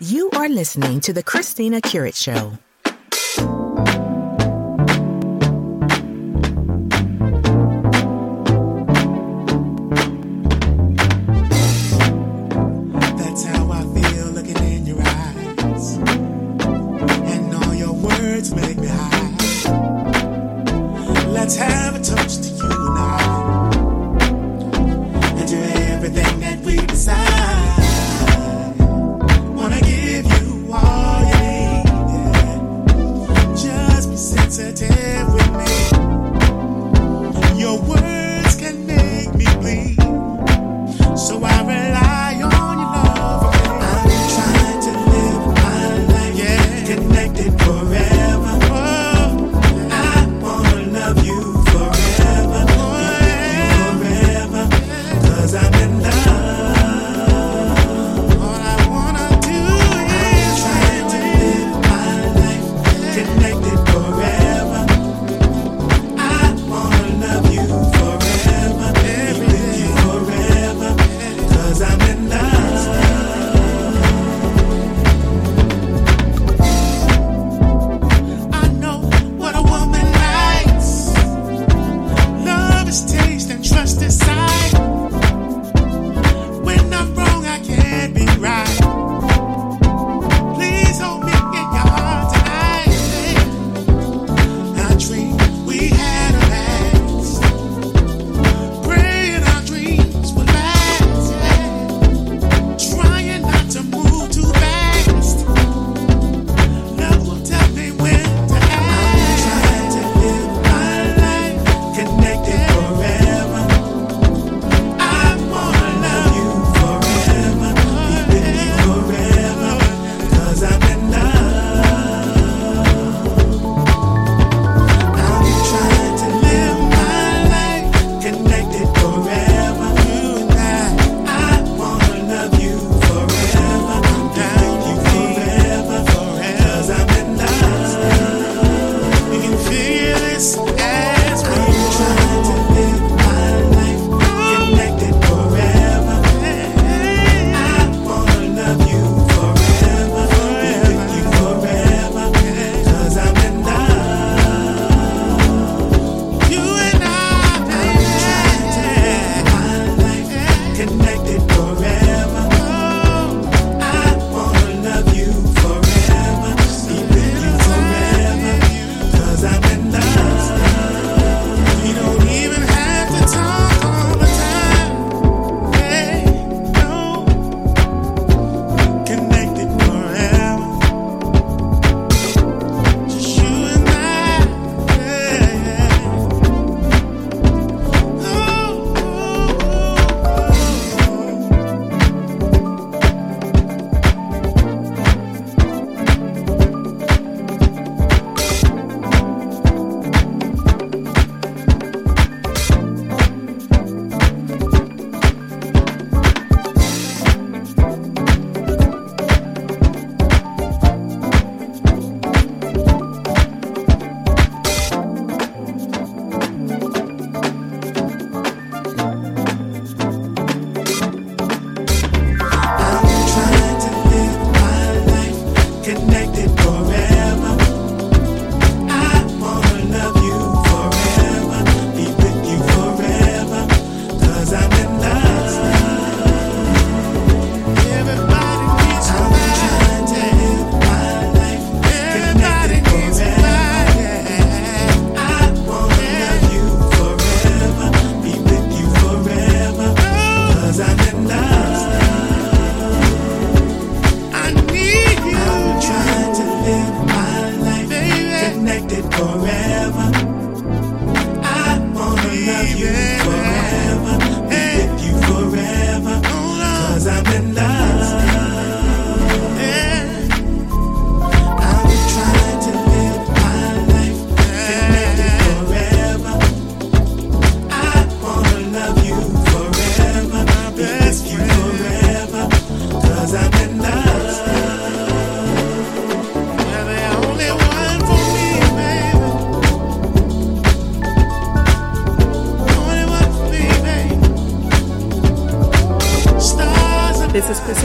You are listening to The Christina Curates Show.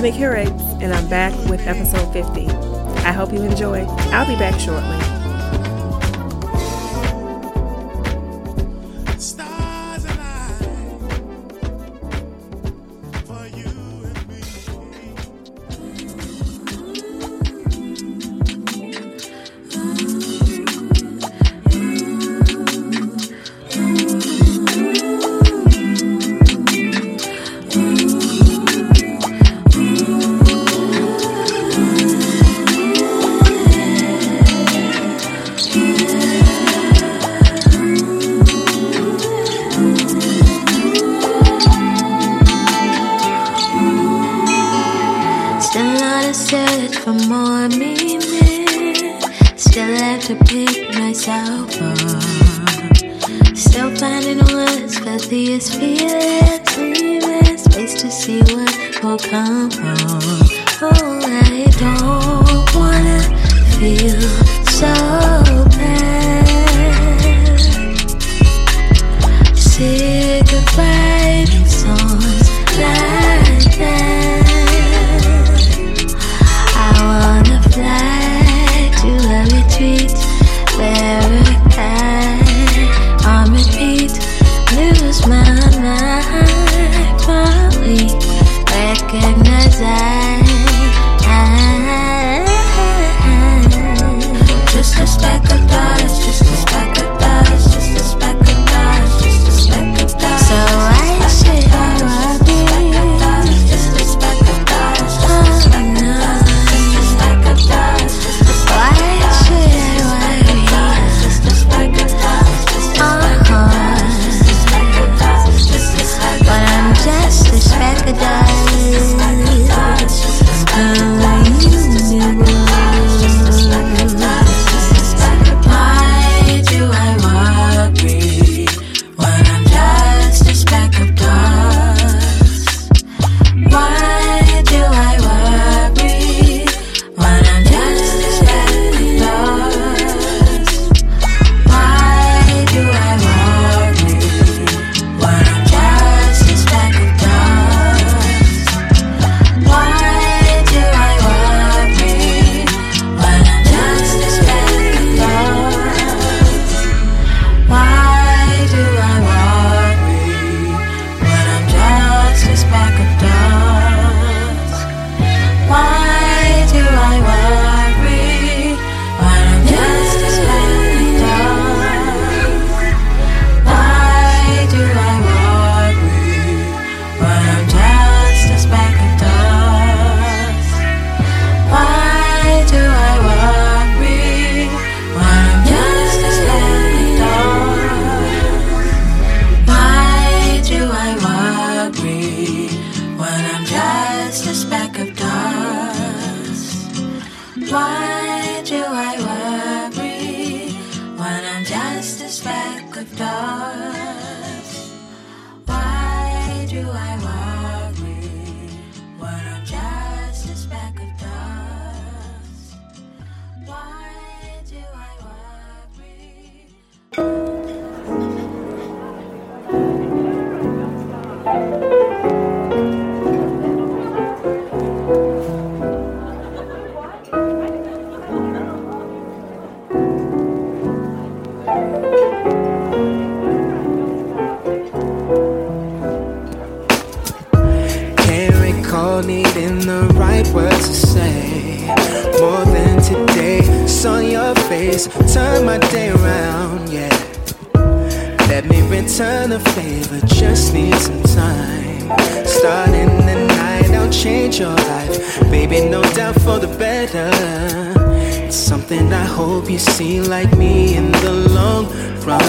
Tamika Rates, and I'm back with episode 50. I hope you enjoy. I'll be back shortly.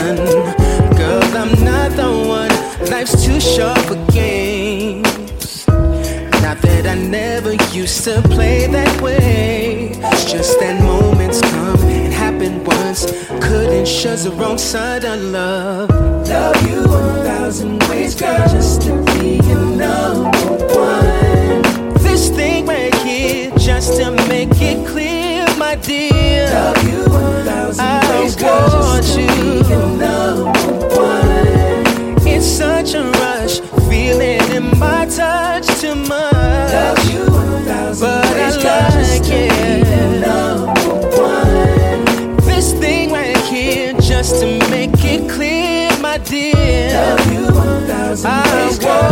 one. Girl, I'm not the one. Life's too short for games. Not that I never used to play that way. It's just that moments come and happen once. Couldn't shut the wrong side of love. Love you a thousand ways, girl, just to be your number one. This thing right here, just to make it Love you a thousand I ways, girl, want you. One. It's such a rush, feeling my touch too much. Love you a thousand. This thing right here, just to make it clear, my dear. Love you a thousand ways, girl.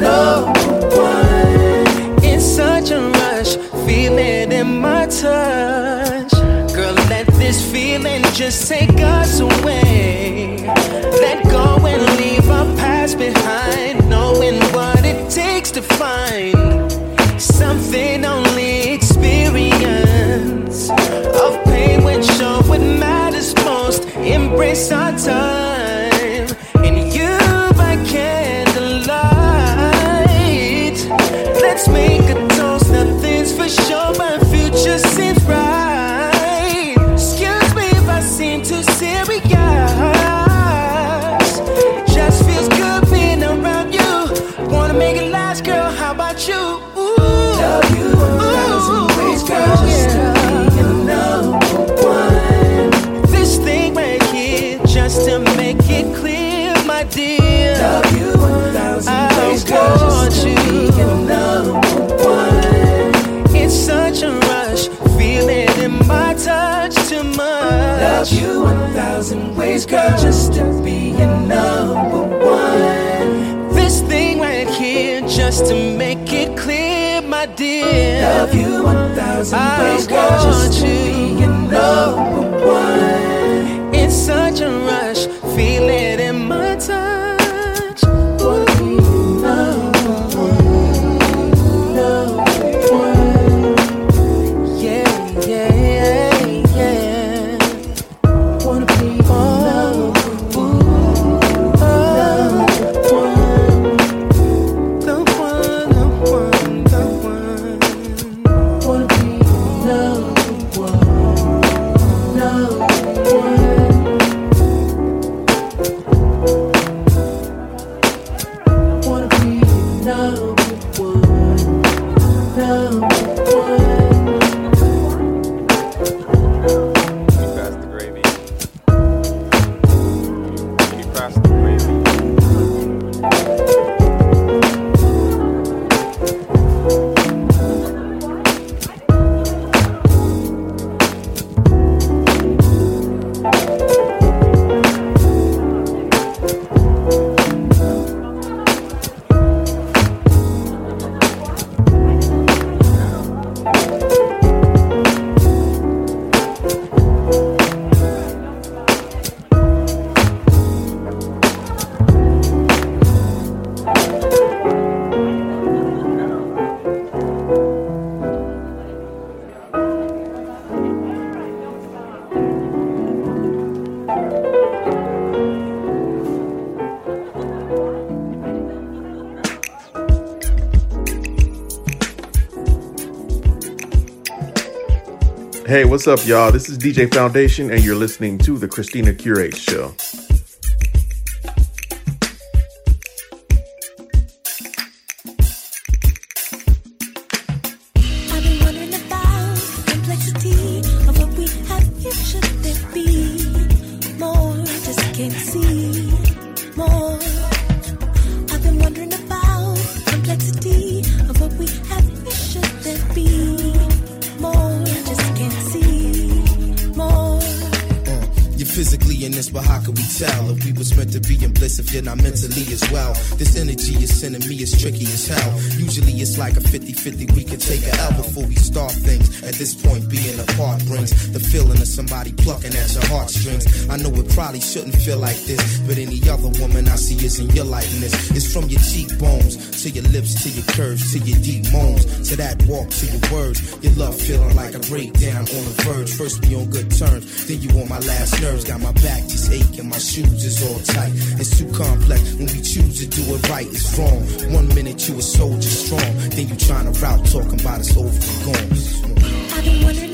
Number one. It's such a feeling in my touch. Girl, let this feeling just take us away. Let go and leave our past behind, knowing what it takes to find something only experience of pain when show what matters most. Embrace our time dear. Love you thousand ways, girl. Just to be your number one. It's such a rush, feeling Hey, what's up, y'all? This is DJ Foundation, and you're listening to The Christina Curates Show. Like a 50 50, we can take a L before we start things. At this point, being apart brings the feeling of somebody plucking at your heartstrings. I know it probably shouldn't feel like this, but any other woman I see is in your likeness. It's from your cheekbones to your lips to your curves to your deep moans to that walk to your words. Your love feeling like a breakdown on the verge. First we on good terms, then you on my last nerves. Got my back just aching, my shoes is all tight. It's too complex when we choose to do it right. It's wrong. One minute you a soldier strong, then you trying to route talking about it's over gone. I've been wondering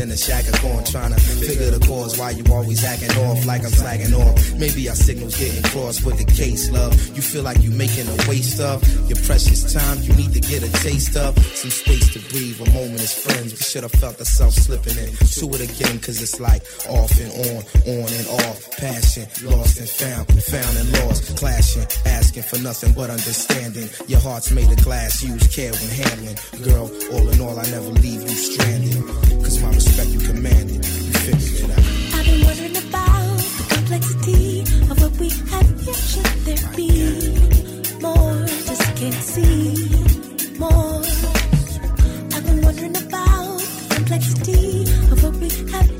forth, listening to Chaka Khan, trying to figure the cause why you always acting off like I'm flagging off. Maybe our signals getting crossed with the case, love. You feel like you making a waste of your precious time. You need to get a taste of some space to breathe. A moment as friends. We should have felt ourselves slipping in to it again, cause it's like off and on, on and off. Passion, lost and found, found and lost. Clashing, asking for nothing but understanding. Your heart's made of glass, use care when handling. Girl, all in all, I never leave you stranded. Cause my respect you commanded. You figured it out. I've been wondering about the complexity of what we have here. Should there be more? Just can't see more. I've been wondering about the complexity of what we have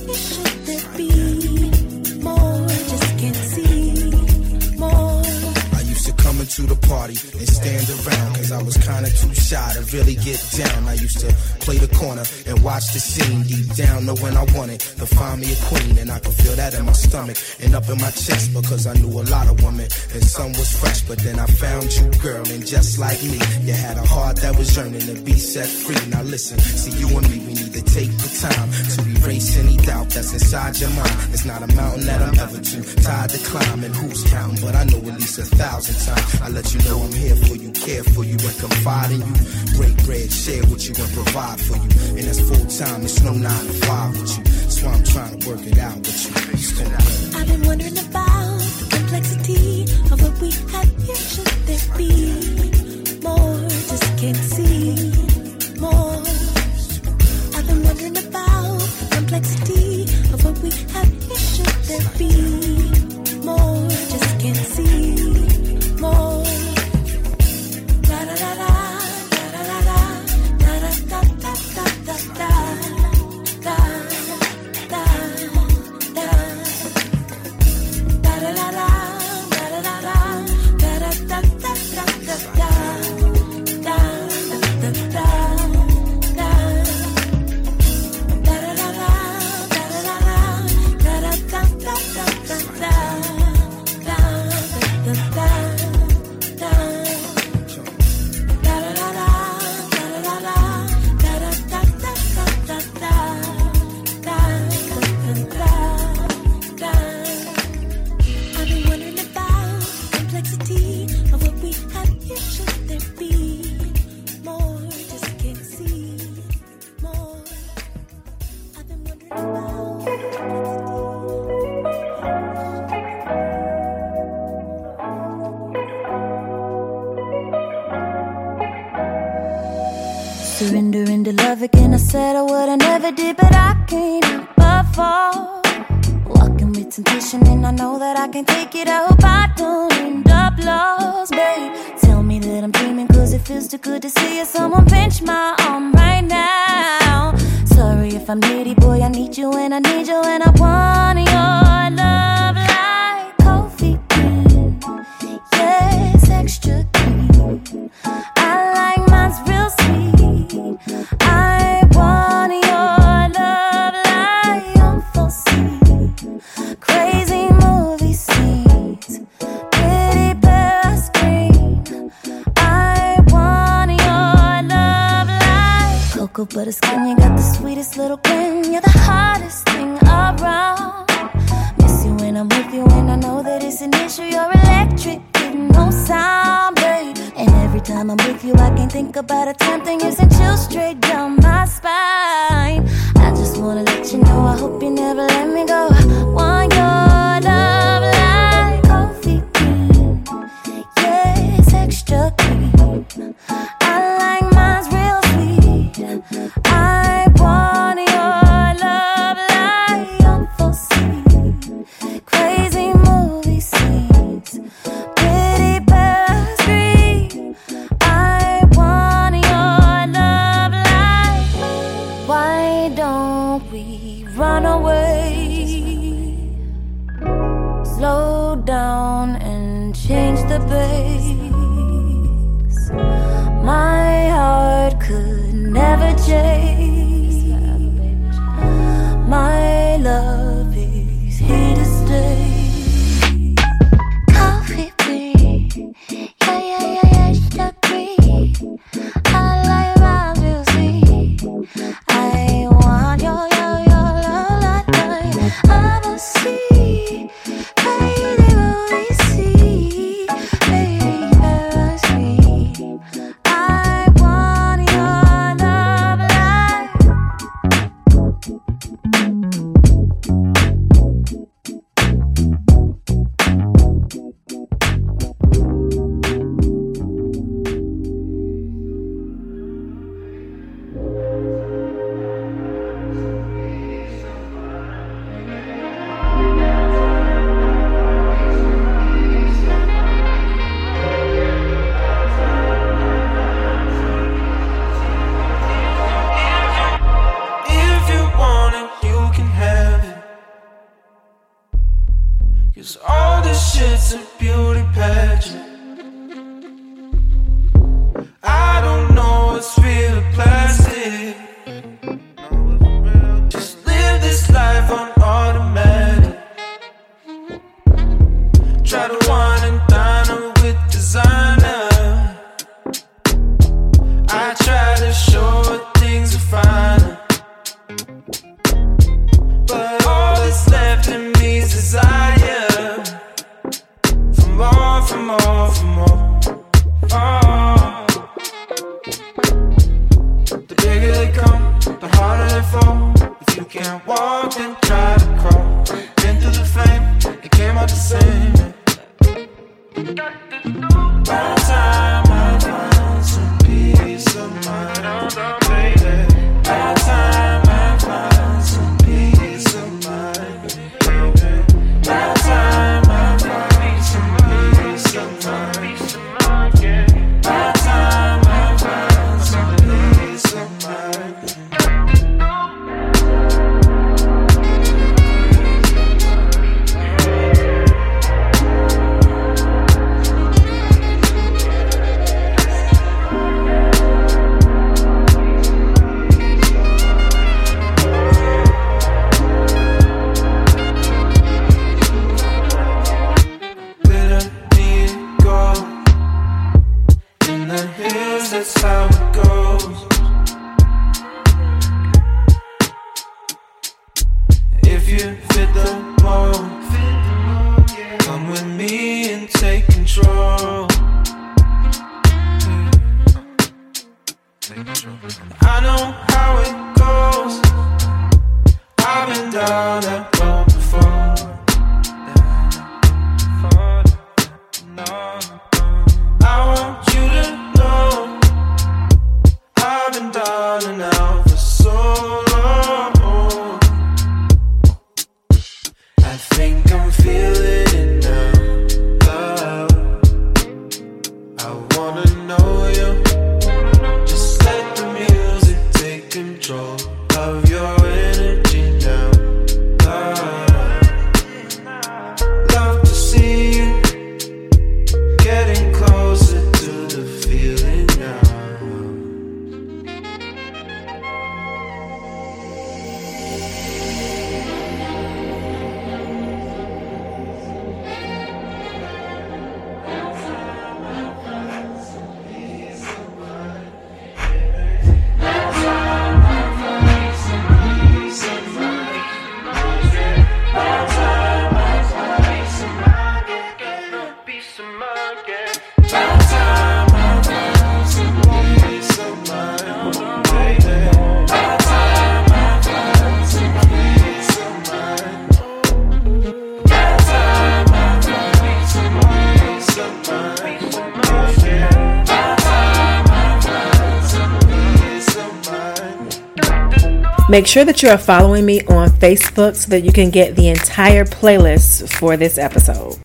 the party and stand around Cause I was kinda too shy to really get down. I used to play the corner and watch the scene Deep down knowing I wanted to find me a queen And I could feel that in my stomach and up in my chest Because I knew a lot of women and some was fresh But then I found you girl and just like me You had a heart that was yearning to be set free. Now listen, see you and me we need to take the time To erase any doubt that's inside your mind. It's not a mountain that I'm ever too tired to climb And who's counting but I know at least a thousand times. I let you know I'm here for you, care for you and confide in you Break bread, share with you and provide for you And that's full time, it's no nine to five with you That's why I'm trying to work it out with you. I've been wondering about the complexity of what we have here. Should there be more? Just can't see more. I've been wondering about the complexity of what we have here. Should there be think about a damn thing. You send chills straight down my spine. Make sure that you are following me on Facebook so that you can get the entire playlist for this episode.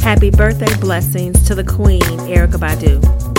Happy birthday blessings to the Queen, Erykah Badu.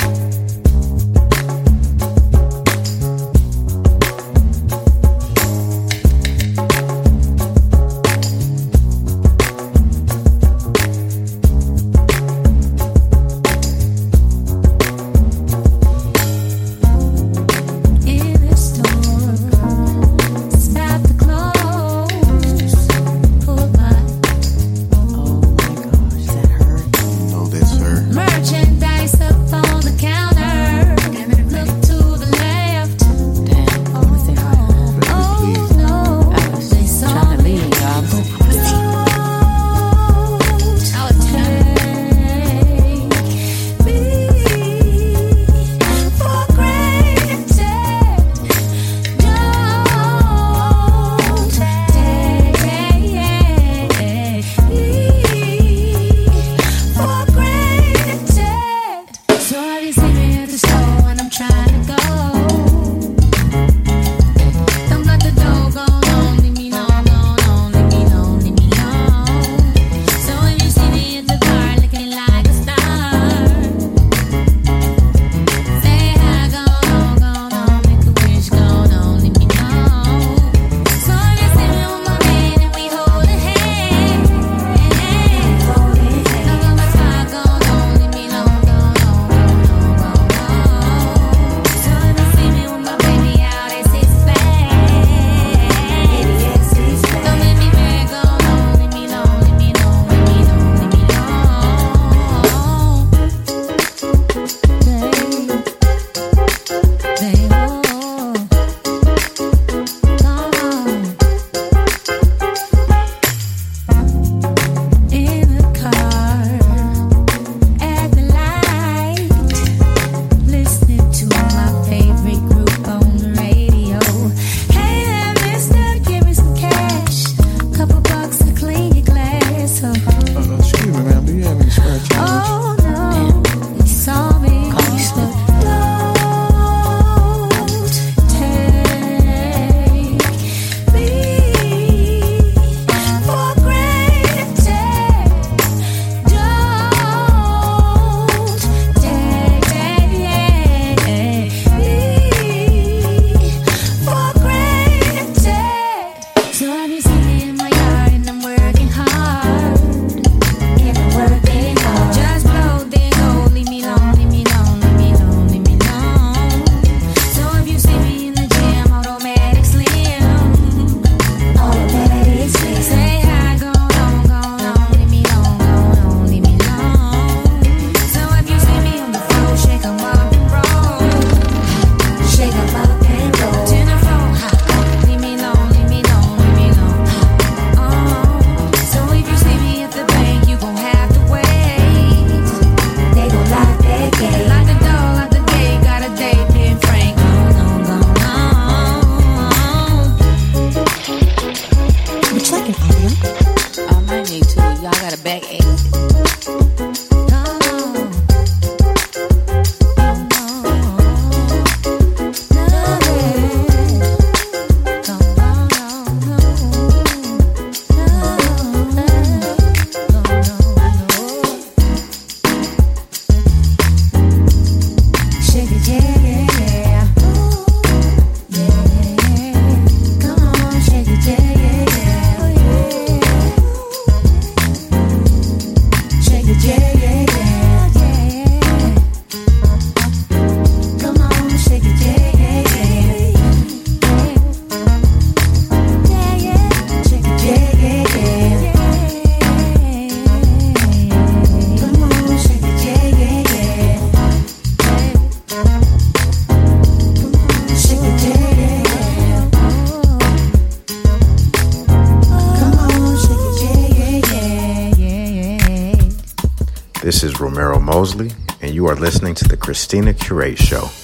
Mosley, and you are listening to The Christina Curates Show.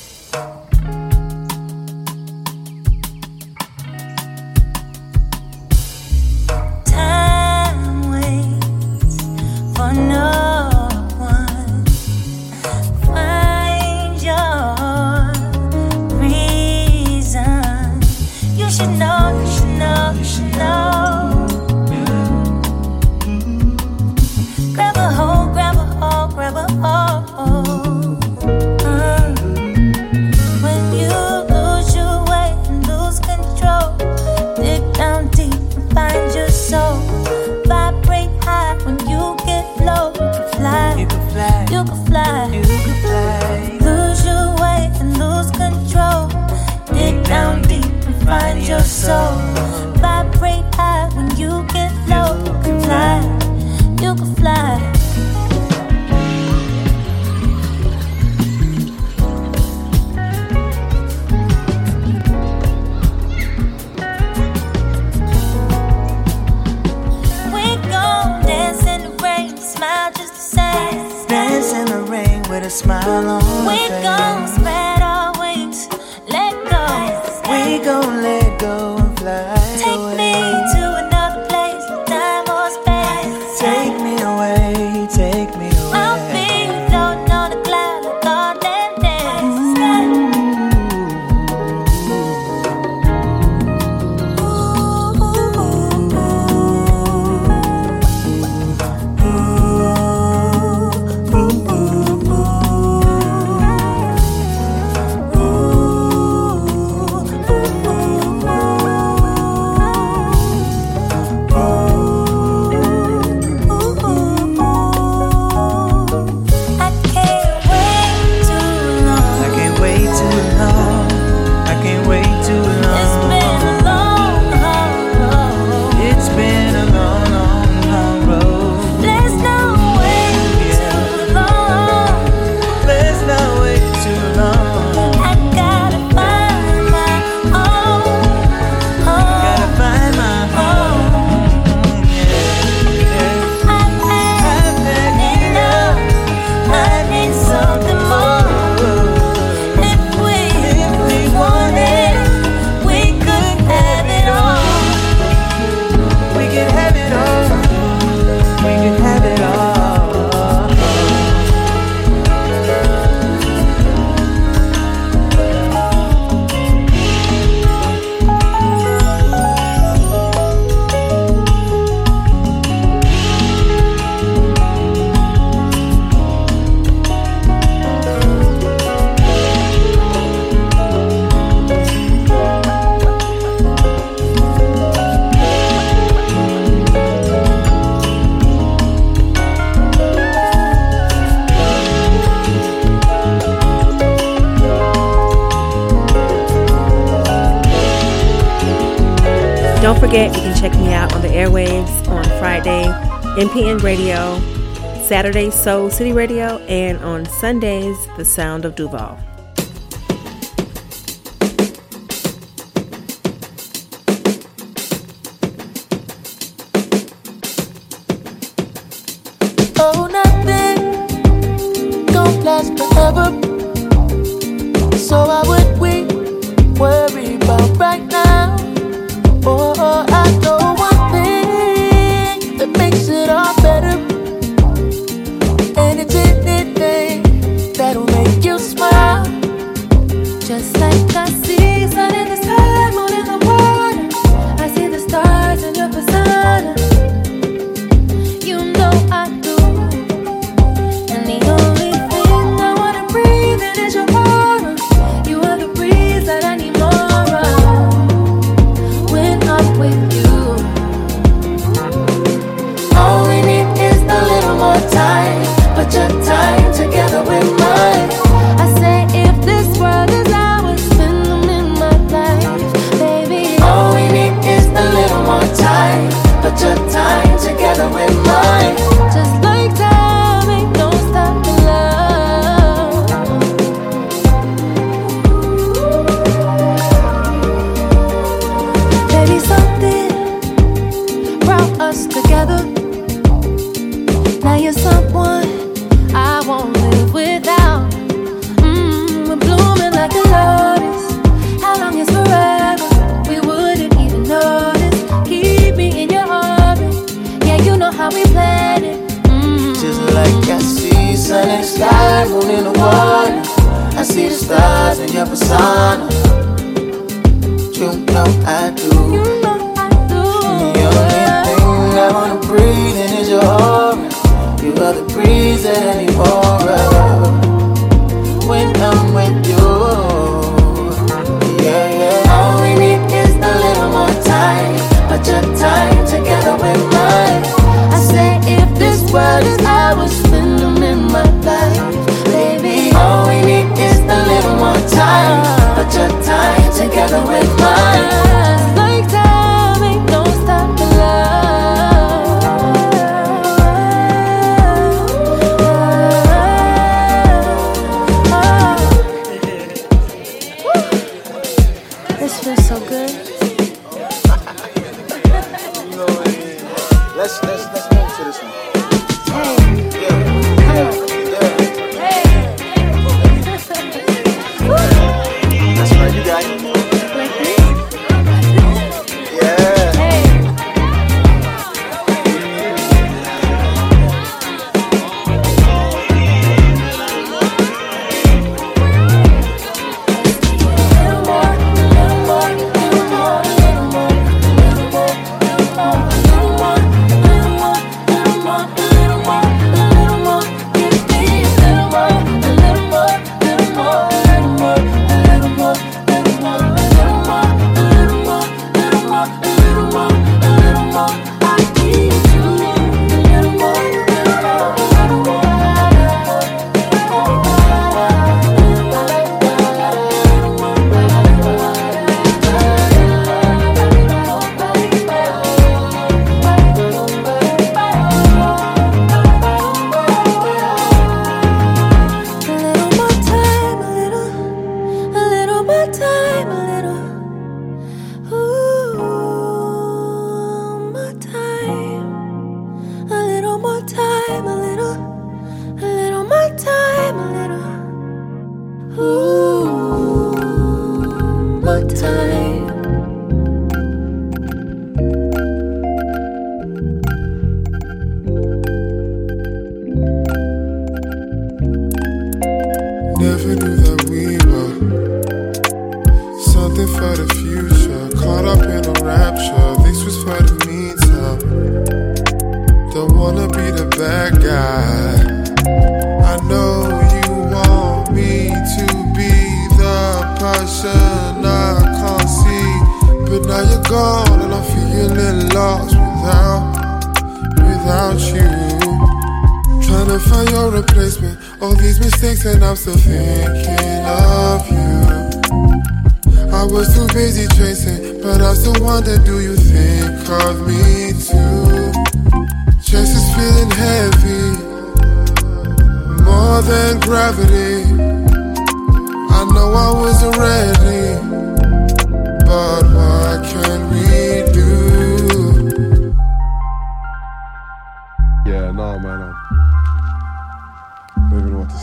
a smile on. We gon' spread our wings, let go. We gon' let forget, you can check me out on the airwaves on Friday, NPN Radio, Saturday, Soul City Radio, and on Sundays, The Sound of Duval.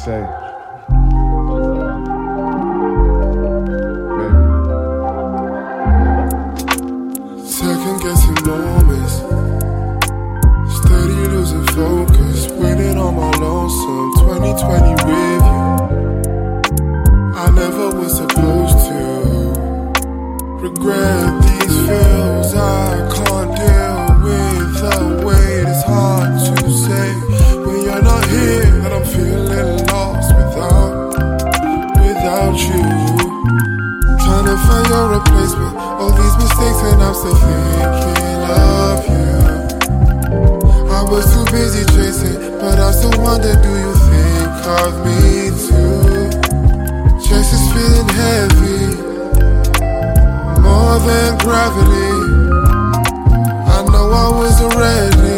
say? Second guessing moments. Steady losing focus. Waiting on my lonesome 2020 with you. I never was supposed to regret these feels. I replace me. All these mistakes, and I'm still thinking of you. I was too busy chasing, but I still wonder, do you think of me too? Chase is feeling heavy, more than gravity. I know I was ready.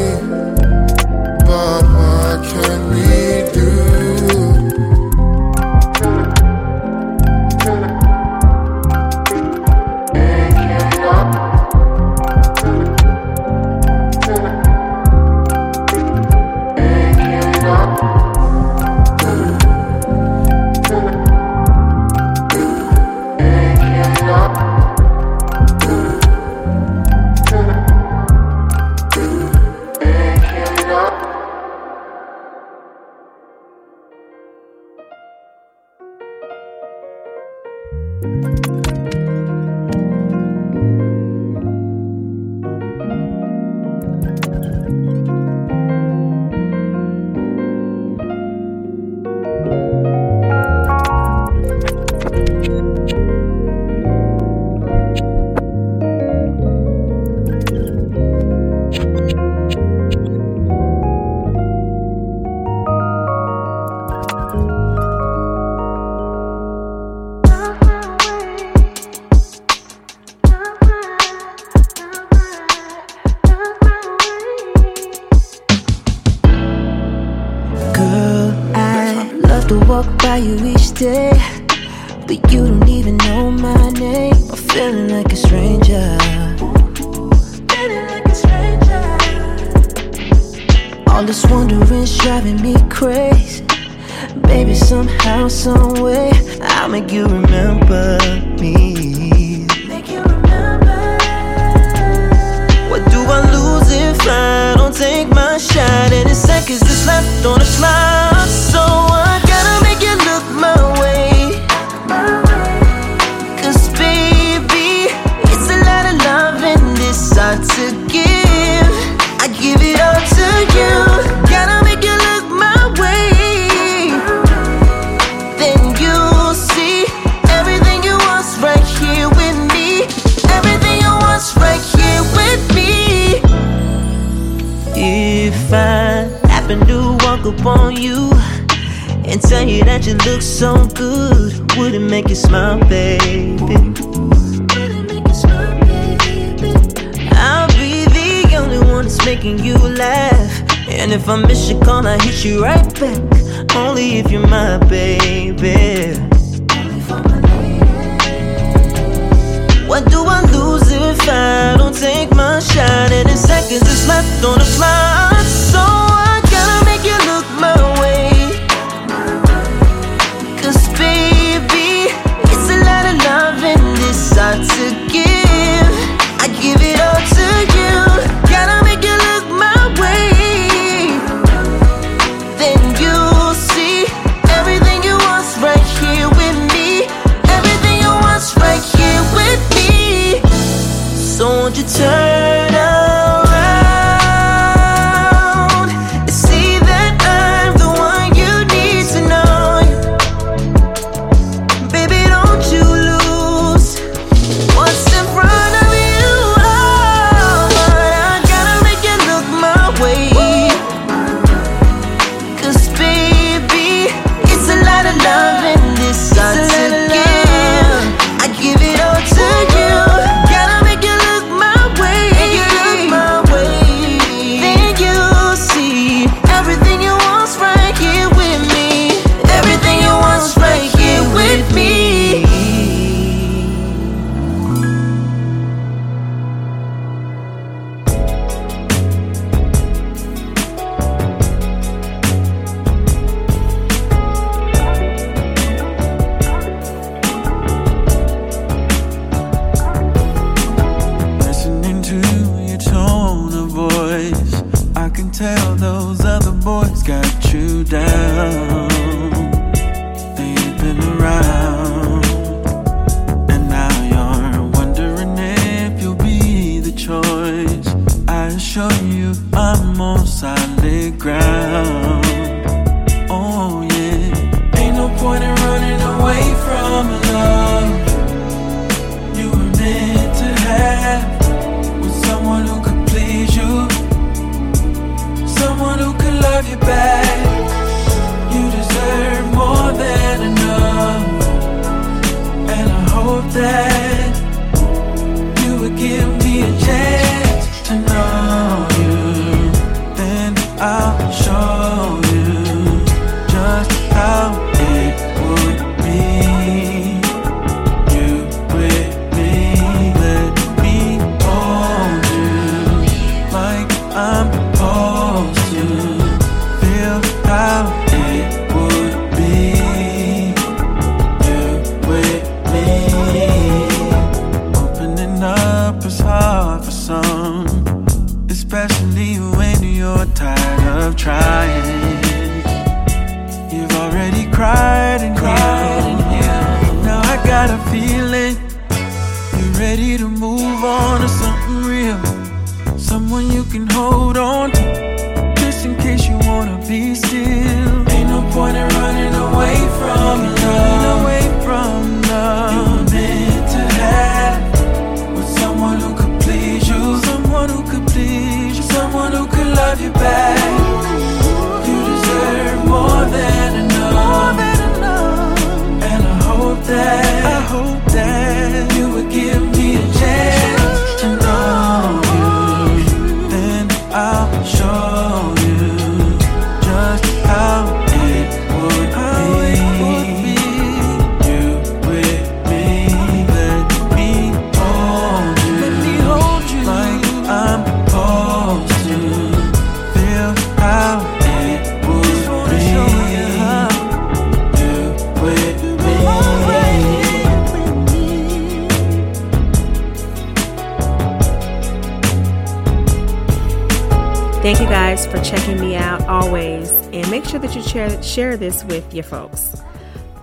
Thank you guys for checking me out always, and make sure that you share, share this with your folks.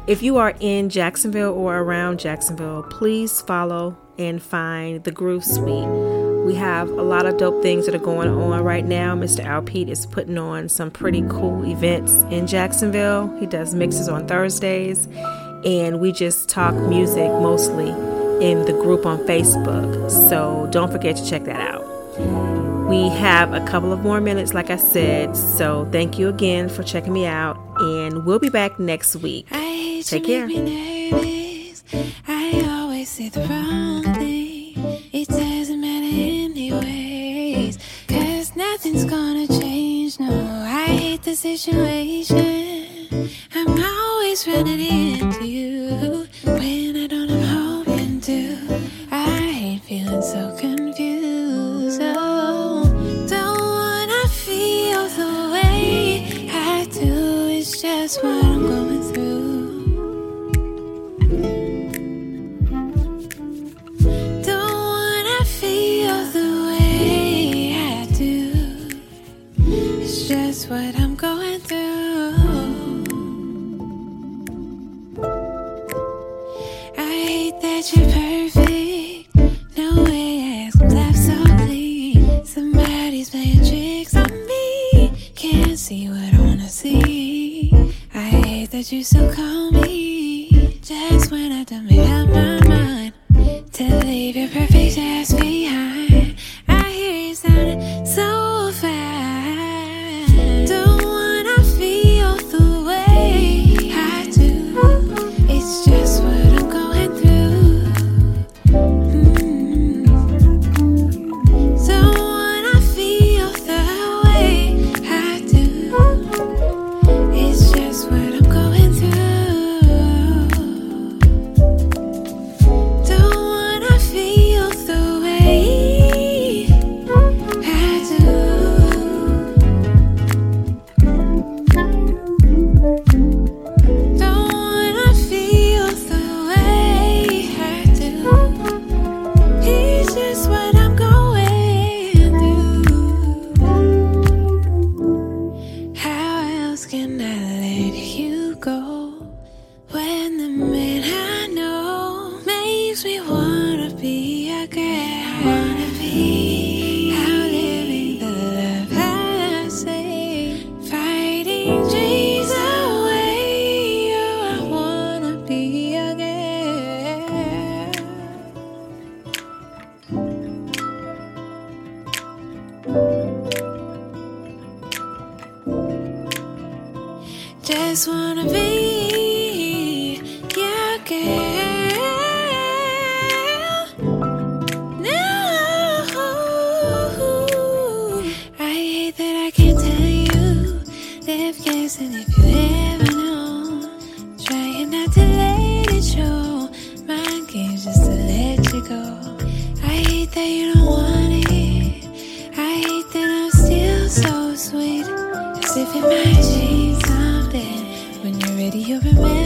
If you are in Jacksonville or around Jacksonville, please follow and find the Groove Suite. We have a lot of dope things that are going on right now. Mr. Al Pete is putting on some pretty cool events in Jacksonville. He does mixes on Thursdays, and we just talk music mostly in the group on Facebook. So don't forget to check that out. We have a couple of more minutes, like I said. So thank you again for checking me out, and we'll be back next week. Take care. I always say the wrong thing. It doesn't matter anyways. Cause nothing's gonna change. No, I hate the situation. I'm always running into you. When I don't, I'm hoping to. I hate feeling so confused. Just what I'm going through. Don't wanna feel the way I do. It's just what I'm going through. I hate that you're perfect. That you still call me. Just when I up my When you're ready,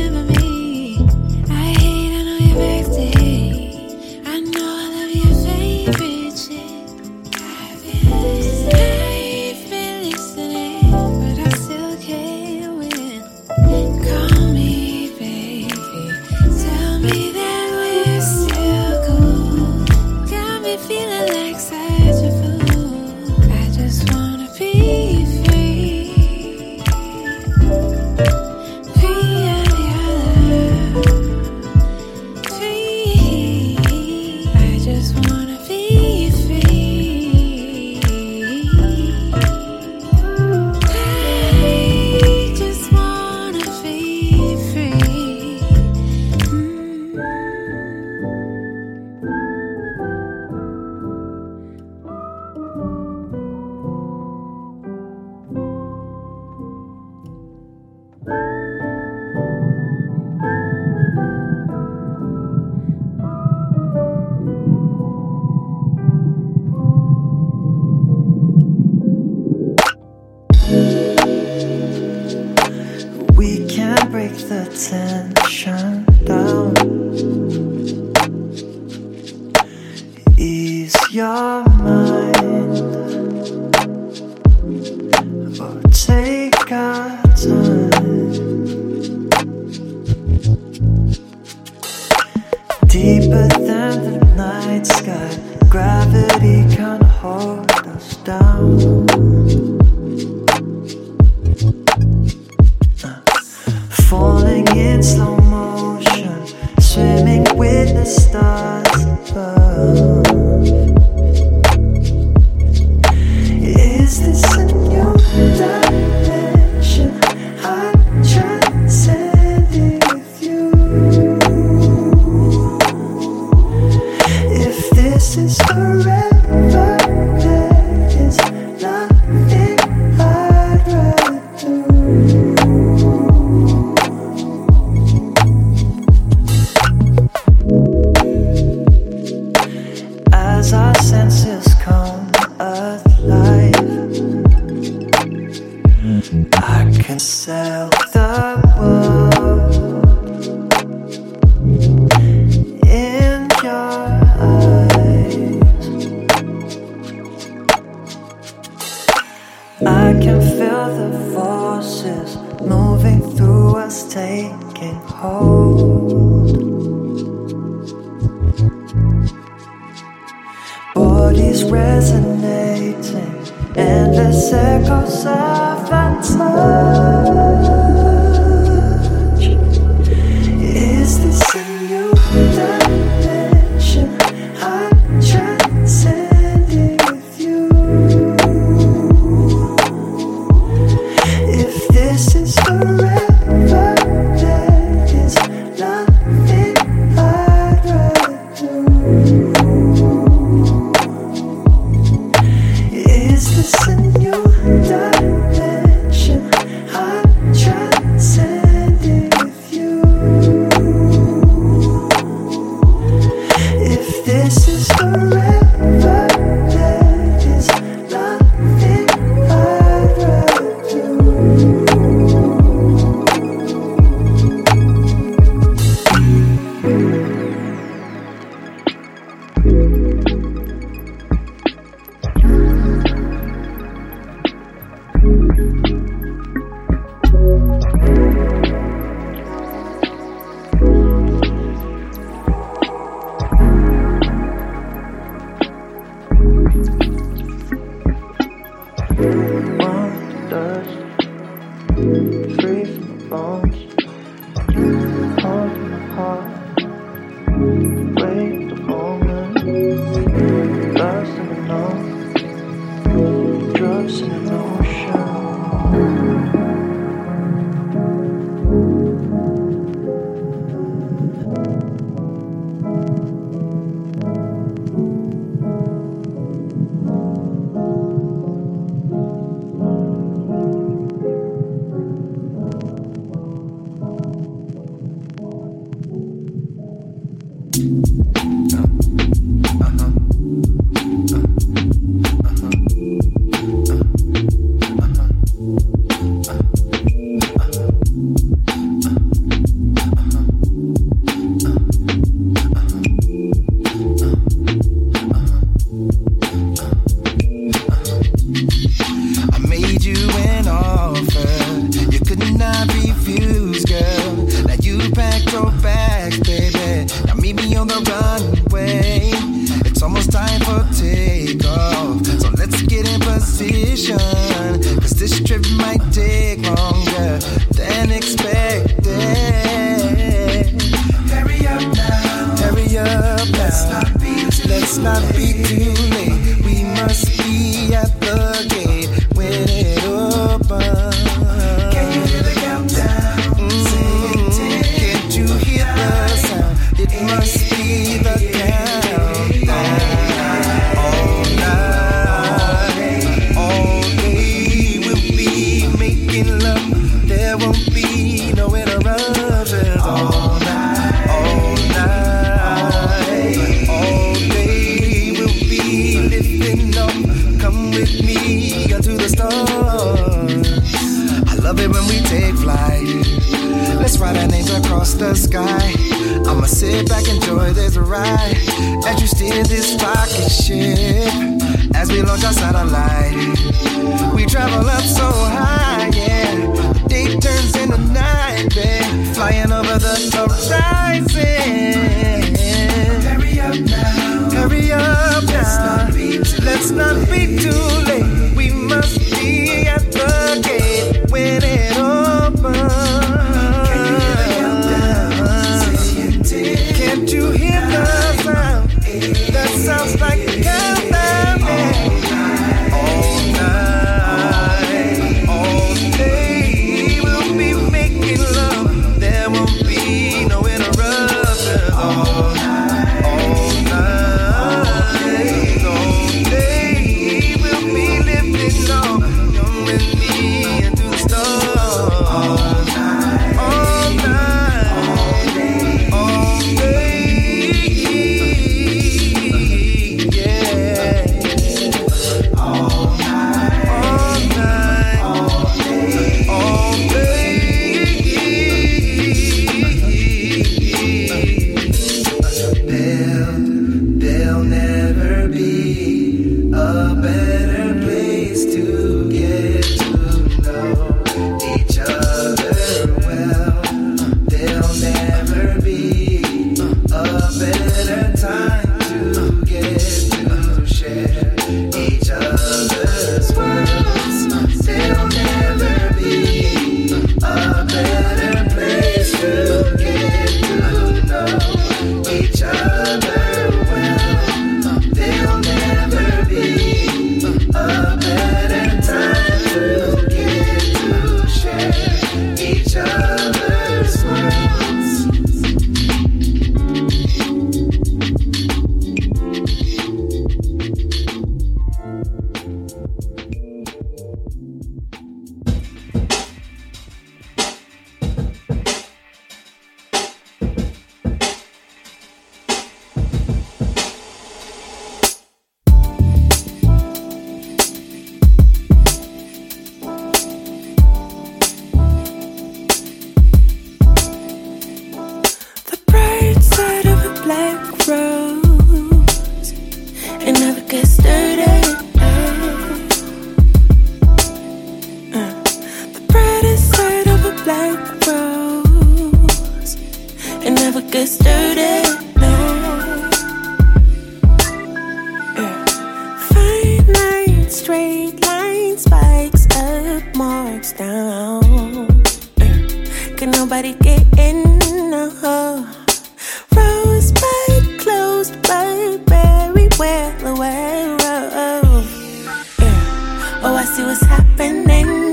Oh, I see what's happening.